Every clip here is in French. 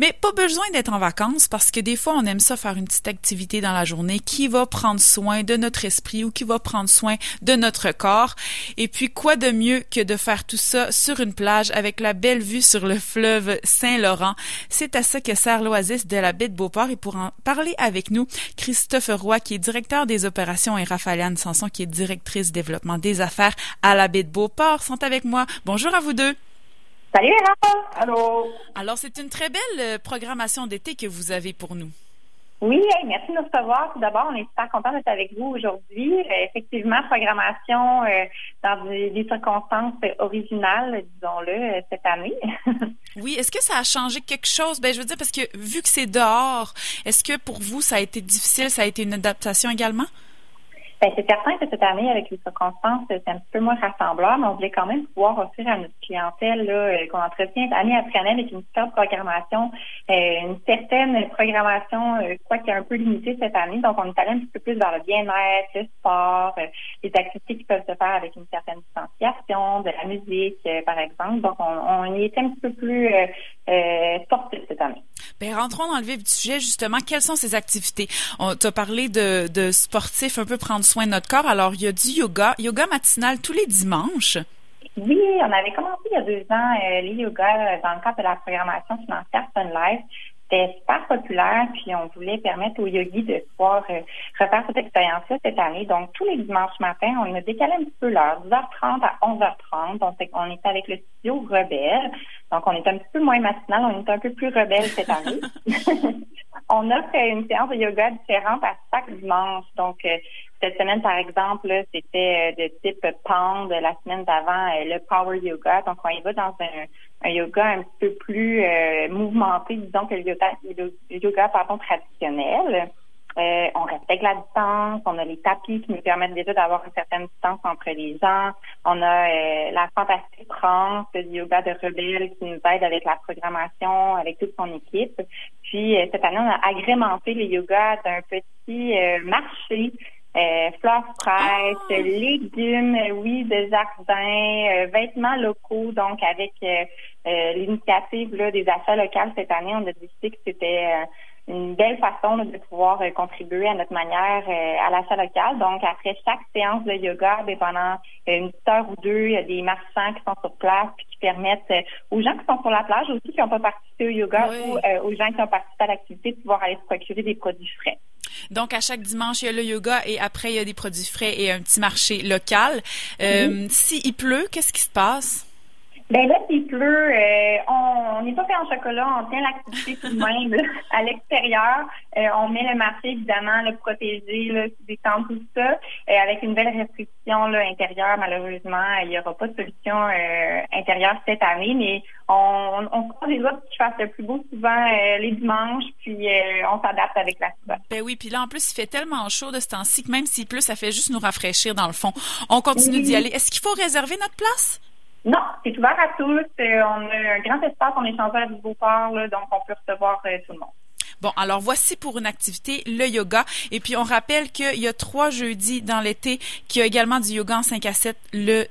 Mais pas besoin d'être en vacances parce que des fois, on aime ça faire une petite activité dans la journée qui va prendre soin de notre esprit ou qui va prendre soin de notre corps. Et puis, quoi de mieux que de faire tout ça sur une plage avec la belle vue sur le fleuve Saint-Laurent? C'est à ça que sert l'Oasis de la baie de Beauport. Et pour en parler avec nous, Christophe Roy, qui est directeur des opérations, et Raphaël Sanson, qui est directrice développement des affaires à la baie de Beauport, sont avec moi. Bonjour à vous deux. Salut, Allô. Alors, c'est une très belle euh, programmation d'été que vous avez pour nous. Oui, merci de nous recevoir. Tout d'abord, on est super content d'être avec vous aujourd'hui. Euh, effectivement, programmation euh, dans des, circonstances originales, disons-le, cette année. oui, est-ce que ça a changé quelque chose? Ben, je veux dire, parce que vu que c'est dehors, est-ce que pour vous, ça a été difficile, ça a été une adaptation également? Ben, c'est certain que cette année, avec les circonstances, c'est un petit peu moins rassembleur, mais on voulait quand même pouvoir offrir à notre clientèle euh, qu'on entretient année après année avec une superbe programmation, euh, une certaine programmation, euh, quoi qui est un peu limitée cette année. Donc, on est allé un petit peu plus vers le bien-être, le sport, les activités qui peuvent se faire avec une certaine distanciation, de la musique, par exemple. Donc, on, on y était un petit peu plus sportif cette année. Ben, rentrons dans le vif du sujet, justement. Quelles sont ces activités? On t'a parlé de, de sportifs, un peu prendre soin de notre corps. Alors, il y a du yoga, yoga matinal tous les dimanches. Oui, on avait commencé il y a deux ans euh, les yogas dans le cadre de la programmation financière Sun Life. C'était super populaire, puis on voulait permettre aux yogis de pouvoir euh, refaire cette expérience-là cette année. Donc, tous les dimanches matins, on a décalé un petit peu l'heure, 10h30 à 11h30. Donc, on était avec le studio Rebelle. Donc, on est un petit peu moins matinal, on est un peu plus rebelle cette année. on offre une séance de yoga différente à chaque dimanche. Donc, euh, cette semaine, par exemple, c'était euh, de type pound. La semaine d'avant, euh, le power yoga. Donc, on y va dans un, yoga un peu plus mouvementé, disons, que le yoga, le yoga pardon, traditionnel. Euh, on respecte la distance. On a les tapis qui nous permettent déjà d'avoir une certaine distance entre les gens. On a euh, la fantastique France du yoga de Rebelle qui nous aide avec la programmation, avec toute son équipe. Puis euh, cette année, on a agrémenté les yogas d'un petit marché euh, fleurs fraîches, ah! légumes, oui, de jardin, vêtements locaux, donc avec l'initiative des achats locaux cette année, on a décidé que c'était une belle façon de pouvoir euh, contribuer à notre manière euh, à l'achat local. Donc, après chaque séance de yoga, ben, pendant euh, une petite heure ou deux, il y a des marchands qui sont sur place puis qui permettent aux gens qui sont sur la plage aussi, qui n'ont pas participé au yoga ou aux gens qui ont participé à l'activité de pouvoir aller se procurer des produits frais. Donc, à chaque dimanche, il y a le yoga et après, il y a des produits frais et un petit marché local. Euh, S'il pleut, qu'est-ce qui se passe? Ben là, s'il pleut, euh, on n'est pas fait en chocolat, on tient l'activité tout de même à l'extérieur. Euh, on met le marché, évidemment, le protégé, là, des temps, tout ça. Euh, avec une belle restriction là, intérieure, malheureusement, il n'y aura pas de solution intérieure cette année, mais on, on croise les autres qui fassent le plus beau souvent les dimanches, puis on s'adapte avec la situation. Ben oui, puis là, en plus, il fait tellement chaud de ce temps-ci que même s'il pleut, ça fait juste nous rafraîchir dans le fond. On continue d'y aller. Est-ce qu'il faut réserver notre place? Non, c'est ouvert à tous. Euh, on a un grand espace, on est à du Beauport, donc on peut recevoir euh, tout le monde. Bon, alors voici pour une activité le yoga. Et puis on rappelle qu'il y a trois jeudis dans l'été, qu'il y a également du yoga en 5 à 7 le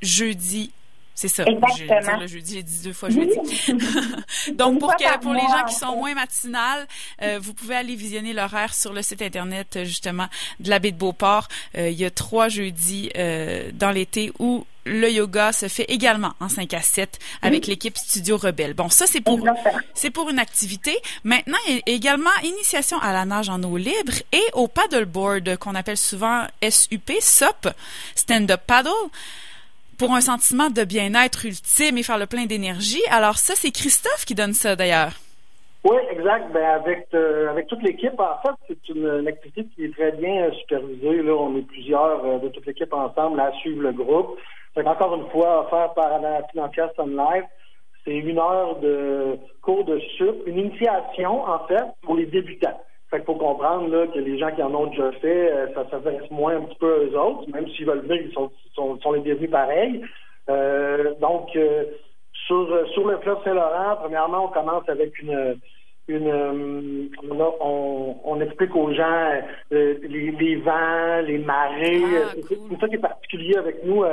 jeudi c'est ça. Exactement. le jeudi, j'ai dit deux fois jeudi. Donc, pour, pour les gens qui sont moins matinales, euh, vous pouvez aller visionner l'horaire sur le site Internet, justement, de la baie de Beauport. il y a trois jeudis dans l'été où le yoga se fait également en 5 à 7 avec l'équipe Studio Rebelle. Bon, ça, c'est pour, c'est pour une activité. Maintenant, il y a également initiation à la nage en eau libre et au paddleboard qu'on appelle souvent SUP, SUP, Stand-Up Paddle pour un sentiment de bien-être ultime et faire le plein d'énergie. Alors ça, c'est Christophe qui donne ça d'ailleurs. Oui, exact. Ben avec euh, avec toute l'équipe, en fait, c'est une, activité qui est très bien euh, supervisée. Là, on est plusieurs euh, de toute l'équipe ensemble à suivre le groupe. C'est encore une fois offert par la financière Sun Live. C'est une heure de cours de sup, une initiation, en fait, pour les débutants. Fait qu'il faut comprendre là, que les gens qui en ont déjà fait, euh, ça s'adresse moins un petit peu aux autres, même s'ils veulent venir, ils sont, sont, sont les bienvenus pareils. Euh, donc, euh, sur, sur le fleuve Saint-Laurent, premièrement, on commence avec une, une, on, on, explique aux gens les, les, vents, les marées. Ah, c'est ça qui est particulier avec nous,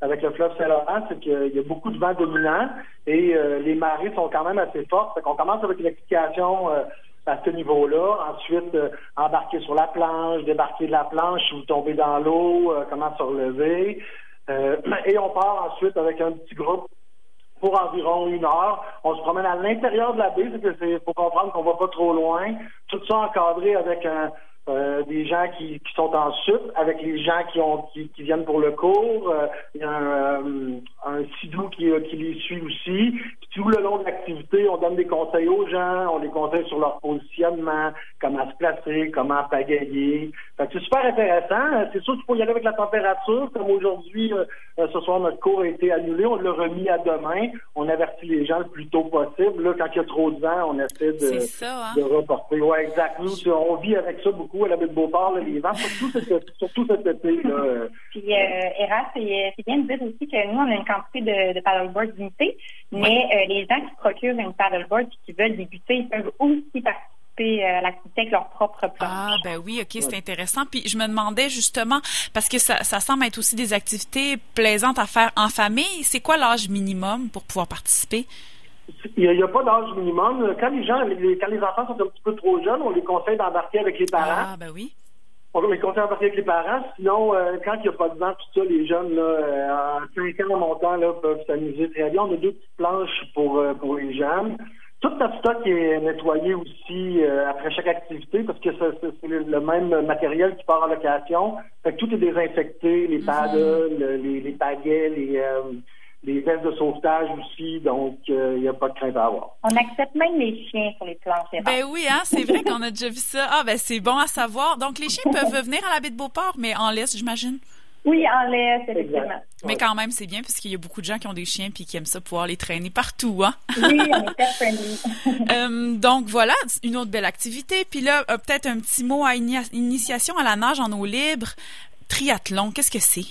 avec le fleuve Saint-Laurent, c'est qu'il y a beaucoup de vents dominants et les marées sont quand même assez fortes. On commence avec une explication à ce niveau-là. Ensuite, embarquer sur la planche, débarquer de la planche, ou tomber dans l'eau, comment se relever. et on part ensuite avec un petit groupe pour environ une heure. On se promène à l'intérieur de la baie, c'est faut comprendre qu'on va pas trop loin. Tout ça encadré avec euh, des gens qui, sont en sup, avec les gens qui ont qui, viennent pour le cours. Euh, il y a un, euh, sidou qui les suit aussi. Tout le long de l'activité, on donne des conseils aux gens, on les conseille sur leur positionnement, comment se placer, comment pagayer. c'est super intéressant. C'est sûr qu'il faut y aller avec la température. Comme aujourd'hui, ce soir, notre cours a été annulé. On l'a remis à demain. On avertit les gens le plus tôt possible. Là, quand il y a trop de vent, on essaie de, ça, hein? de reporter. Ouais, exact. Nous, on vit avec ça beaucoup à la baie de Beauport, les vents, surtout, surtout cet été. Là. Puis, euh, Era, c'est bien de dire aussi que nous, on a une quantité de, de paddleboard limitée, mais euh, les gens qui procurent une paddleboard et qui veulent débuter, ils peuvent aussi participer euh, à l'activité avec leur propre plan. Ah, ben oui, OK, c'est intéressant. Puis je me demandais justement, parce que ça, ça semble être aussi des activités plaisantes à faire en famille, c'est quoi l'âge minimum pour pouvoir participer? Il n'y a, pas d'âge minimum. Quand les gens, quand les enfants sont un petit peu trop jeunes, on les conseille d'embarquer avec les parents. Ah, ben oui. On les conseille d'embarquer avec les parents. Sinon, euh, quand il n'y a pas de vent, tout ça, les jeunes, là, euh, en 5 ans en montant, là, peuvent s'amuser très bien. On a deux petites planches pour, euh, pour les jeunes. Tout notre stock est nettoyé aussi après chaque activité parce que c'est le même matériel qui part en location. Fait que tout est désinfecté, les mhm. paddles, les, les pagaies, les les vestes de sauvetage aussi, donc il euh, n'y a pas de crainte à avoir. On accepte même les chiens sur les planches. Ben oui, hein, c'est vrai qu'on a déjà vu ça. Ah ben c'est bon à savoir. Donc les chiens peuvent venir à la baie de Beauport, mais en laisse, j'imagine? Oui, en laisse, effectivement. Mais quand même, c'est bien parce qu'il y a beaucoup de gens qui ont des chiens puis qui aiment ça pouvoir les traîner partout, hein? Oui, on est friendly. euh, donc voilà, une autre belle activité. Puis là, euh, peut-être un petit mot à initiation à la nage en eau libre. Triathlon, qu'est-ce que c'est?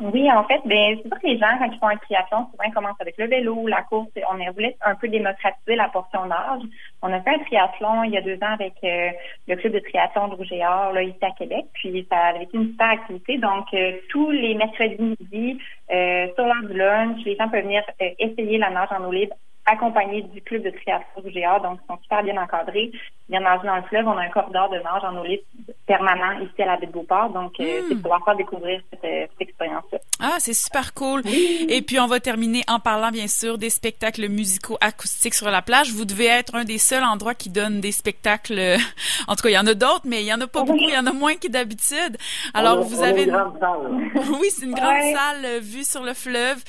Oui, en fait, ben c'est sûr que les gens, quand ils font un triathlon, souvent ils commencent avec le vélo, la course. On voulu un peu démocratiser la portion d'âge. On a fait un triathlon il y a deux ans avec euh, le club de triathlon de Rouge et Or, là, ici à Québec. Puis ça avait été une super activité. Donc, euh, tous les mercredis midi, euh, sur l'heure du lunch, les gens peuvent venir essayer la nage en eau libre accompagnés du club de triathlon du GA, donc ils sont super bien encadrés, bien nagés dans le fleuve. On a un corridor de nage en eau libre permanent ici à la baie de Beauport, donc euh, c'est hmm. pouvoir faire découvrir cette, euh, cette expérience-là. Ah, c'est super cool. Et puis on va terminer en parlant bien sûr des spectacles musicaux acoustiques sur la plage. Vous devez être un des seuls endroits qui donne des spectacles. En tout cas, il y en a d'autres, mais il y en a pas beaucoup, il y en a moins que d'habitude. Alors vous avez une grande salle. oui, c'est une grande salle euh, vue sur le fleuve,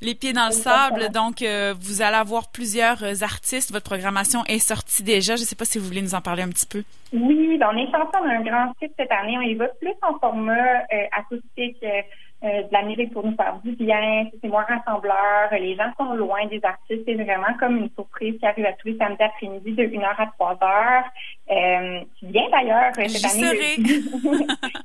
les pieds dans le sable. Donc vous allez avoir plusieurs euh, artistes. Votre programmation est sortie déjà. Je ne sais pas si vous voulez nous en parler un petit peu. Oui, ben on est chanceux d'un grand site cette année. On y va plus en format euh, acoustique. Euh, euh, de la pour nous faire du bien, c'est moins rassembleur, les gens sont loin des artistes, c'est vraiment comme une surprise qui arrive à tous les samedis après-midi de 1h à 3h. Euh, viens d'ailleurs cette année.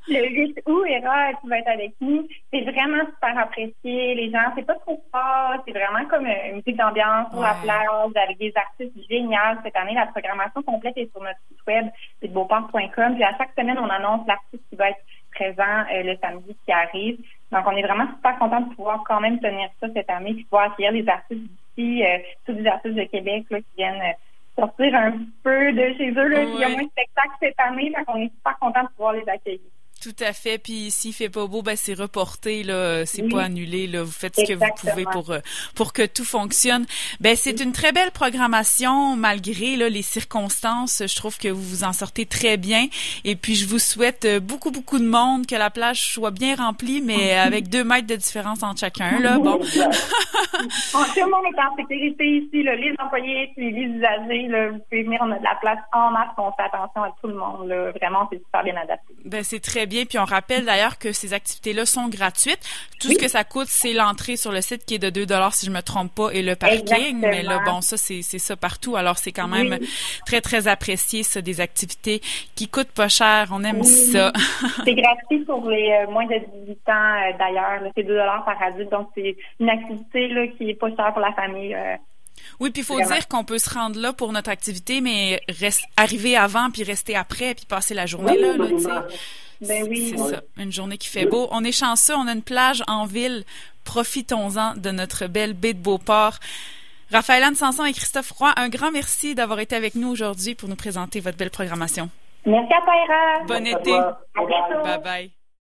Le, 8 août, Era, tu vas être avec nous. C'est vraiment super apprécié. Les gens, c'est pas trop fort, c'est vraiment comme une musique d'ambiance sur la plage avec des artistes géniaux. Cette année, la programmation complète est sur notre site web, c'est beauport.com. Puis à chaque semaine, on annonce l'artiste qui va être présent euh, le samedi qui arrive. Donc, on est vraiment super content de pouvoir quand même tenir ça cette année, puis pouvoir accueillir les artistes d'ici, euh, tous les artistes de Québec là, qui viennent euh, sortir un peu de chez eux. Là, Il y a moins de spectacles cette année, donc on est super content de pouvoir les accueillir. Tout à fait. Puis s'il fait pas beau, ben c'est reporté là, c'est pas annulé là. Vous faites ce que vous pouvez pour euh, pour que tout fonctionne. Ben c'est une très belle programmation malgré là les circonstances. Je trouve que vous vous en sortez très bien. Et puis je vous souhaite euh, beaucoup beaucoup de monde, que la plage soit bien remplie, mais avec deux mètres de différence entre chacun là. Bon. tout le monde est en sécurité ici. Là. Les employés, les usagers, là, vous pouvez venir. On a de la place en masse. On fait attention à tout le monde. Là. Vraiment, c'est super bien adapté. Ben c'est très bien. Puis on rappelle d'ailleurs que ces activités-là sont gratuites. Tout ce que ça coûte, c'est l'entrée sur le site qui est de 2 dollars si je me trompe pas et le parking. Mais là, bon, ça c'est ça partout. Alors c'est quand même très très apprécié ça des activités qui coûtent pas cher. On aime ça. c'est gratuit pour les euh, moins de 18 ans euh, d'ailleurs. C'est 2 dollars par adulte, donc c'est une activité là qui est pas chère pour la famille. Euh, Oui, puis il faut dire qu'on peut se rendre là pour notre activité, mais reste, arriver avant, puis rester après, puis passer la journée là. Ben oui. C'est ça, une journée qui fait beau. On est chanceux, on a une plage en ville. Profitons-en de notre belle baie de Beauport. Raphaël Anne Sanson et Christophe Roy, un grand merci d'avoir été avec nous aujourd'hui pour nous présenter votre belle programmation. Merci à toi, Bon été. À bientôt. Bye bye.